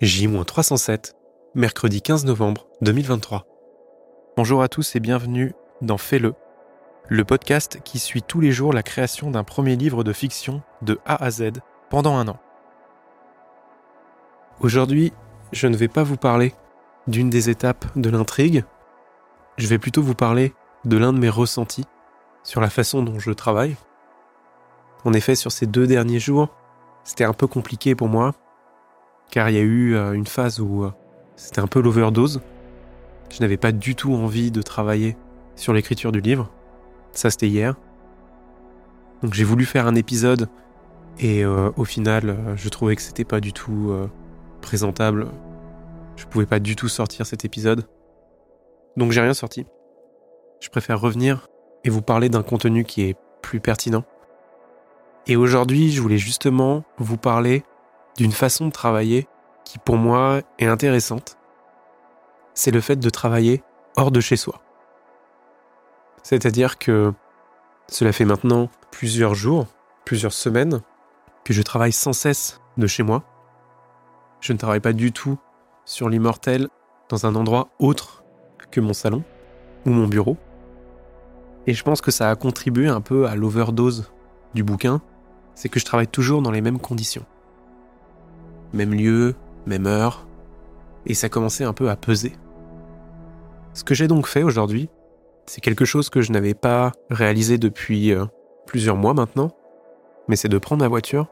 J-307, mercredi 15 novembre 2023. Bonjour à tous et bienvenue dans Fais-le, le podcast qui suit tous les jours la création d'un premier livre de fiction de A à Z pendant un an. Aujourd'hui, je ne vais pas vous parler d'une des étapes de l'intrigue, je vais plutôt vous parler de l'un de mes ressentis sur la façon dont je travaille. En effet, sur ces deux derniers jours, c'était un peu compliqué pour moi car il y a eu euh, une phase où euh, c'était un peu l'overdose. Je n'avais pas du tout envie de travailler sur l'écriture du livre. Ça, c'était hier. Donc j'ai voulu faire un épisode et euh, au final, je trouvais que c'était pas du tout présentable. Je pouvais pas du tout sortir cet épisode. Donc j'ai rien sorti. Je préfère revenir et vous parler d'un contenu qui est plus pertinent. Et aujourd'hui, je voulais justement vous parler d'une façon de travailler qui pour moi est intéressante. C'est le fait de travailler hors de chez soi. C'est-à-dire que cela fait maintenant plusieurs jours, plusieurs semaines, que je travaille sans cesse de chez moi. Je ne travaille pas du tout sur l'immortel dans un endroit autre que mon salon ou mon bureau. Et je pense que ça a contribué un peu à l'overdose du bouquin, c'est que je travaille toujours dans les mêmes conditions même lieu, même heure, et ça commençait un peu à peser. Ce que j'ai donc fait aujourd'hui, c'est quelque chose que je n'avais pas réalisé depuis euh, plusieurs mois maintenant, mais c'est de prendre ma voiture,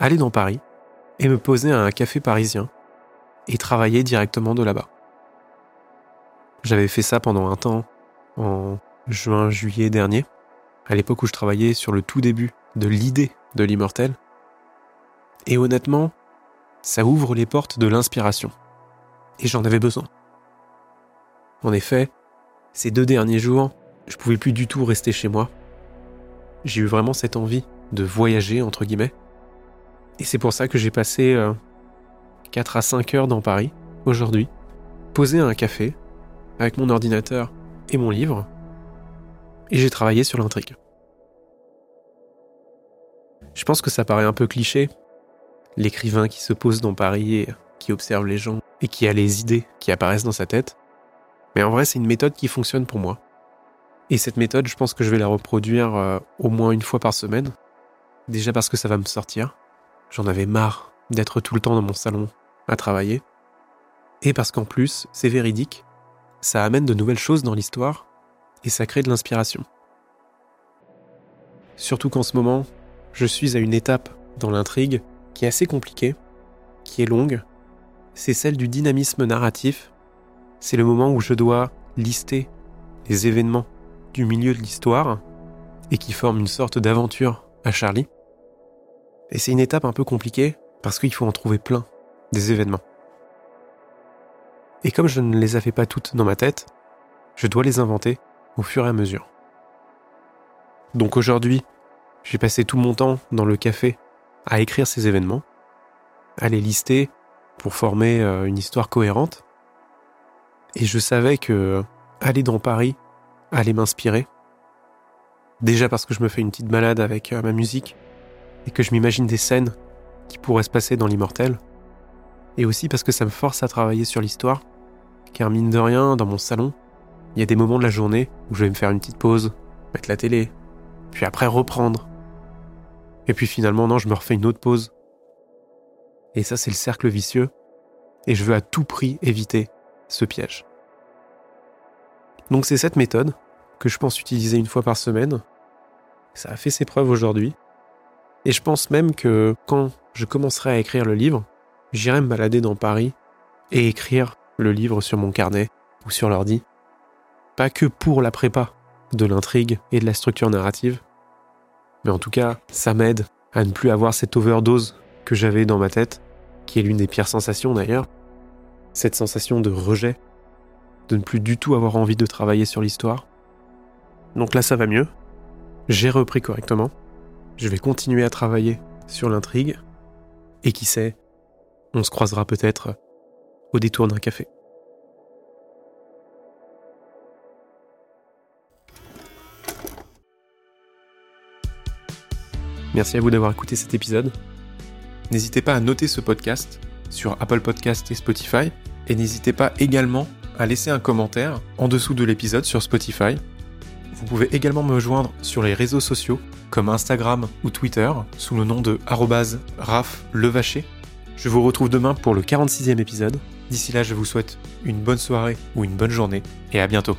aller dans Paris, et me poser à un café parisien, et travailler directement de là-bas. J'avais fait ça pendant un temps, en juin-juillet dernier, à l'époque où je travaillais sur le tout début de l'idée de l'immortel. Et honnêtement, ça ouvre les portes de l'inspiration. Et j'en avais besoin. En effet, ces deux derniers jours, je pouvais plus du tout rester chez moi. J'ai eu vraiment cette envie de voyager, entre guillemets. Et c'est pour ça que j'ai passé 4 euh, à 5 heures dans Paris, aujourd'hui, posé à un café, avec mon ordinateur et mon livre, et j'ai travaillé sur l'intrigue. Je pense que ça paraît un peu cliché, l'écrivain qui se pose dans Paris et qui observe les gens et qui a les idées qui apparaissent dans sa tête. Mais en vrai, c'est une méthode qui fonctionne pour moi. Et cette méthode, je pense que je vais la reproduire euh, au moins une fois par semaine. Déjà parce que ça va me sortir. J'en avais marre d'être tout le temps dans mon salon à travailler. Et parce qu'en plus, c'est véridique. Ça amène de nouvelles choses dans l'histoire et ça crée de l'inspiration. Surtout qu'en ce moment, je suis à une étape dans l'intrigue qui est assez compliquée, qui est longue, c'est celle du dynamisme narratif. C'est le moment où je dois lister les événements du milieu de l'histoire et qui forment une sorte d'aventure à Charlie. Et c'est une étape un peu compliquée parce qu'il faut en trouver plein des événements. Et comme je ne les avais pas toutes dans ma tête, je dois les inventer au fur et à mesure. Donc aujourd'hui, j'ai passé tout mon temps dans le café à écrire ces événements, à les lister pour former euh, une histoire cohérente. Et je savais que aller dans Paris allait m'inspirer. Déjà parce que je me fais une petite balade avec euh, ma musique et que je m'imagine des scènes qui pourraient se passer dans l'immortel. Et aussi parce que ça me force à travailler sur l'histoire. Car mine de rien, dans mon salon, il y a des moments de la journée où je vais me faire une petite pause, mettre la télé, puis après reprendre, et puis finalement, non, je me refais une autre pause. Et ça, c'est le cercle vicieux. Et je veux à tout prix éviter ce piège. Donc c'est cette méthode que je pense utiliser une fois par semaine. Ça a fait ses preuves aujourd'hui. Et je pense même que quand je commencerai à écrire le livre, j'irai me balader dans Paris et écrire le livre sur mon carnet ou sur l'ordi. Pas que pour la prépa de l'intrigue et de la structure narrative, mais en tout cas, ça m'aide à ne plus avoir cette overdose que j'avais dans ma tête, qui est l'une des pires sensations d'ailleurs. Cette sensation de rejet, de ne plus du tout avoir envie de travailler sur l'histoire. Donc là, ça va mieux. J'ai repris correctement. Je vais continuer à travailler sur l'intrigue. Et qui sait, on se croisera peut-être au détour d'un café. Merci à vous d'avoir écouté cet épisode. N'hésitez pas à noter ce podcast sur Apple Podcast et Spotify. Et n'hésitez pas également à laisser un commentaire en dessous de l'épisode sur Spotify. Vous pouvez également me joindre sur les réseaux sociaux comme Instagram ou Twitter sous le nom de @raflevacher. Je vous retrouve demain pour le 46e épisode. D'ici là, je vous souhaite une bonne soirée ou une bonne journée et à bientôt.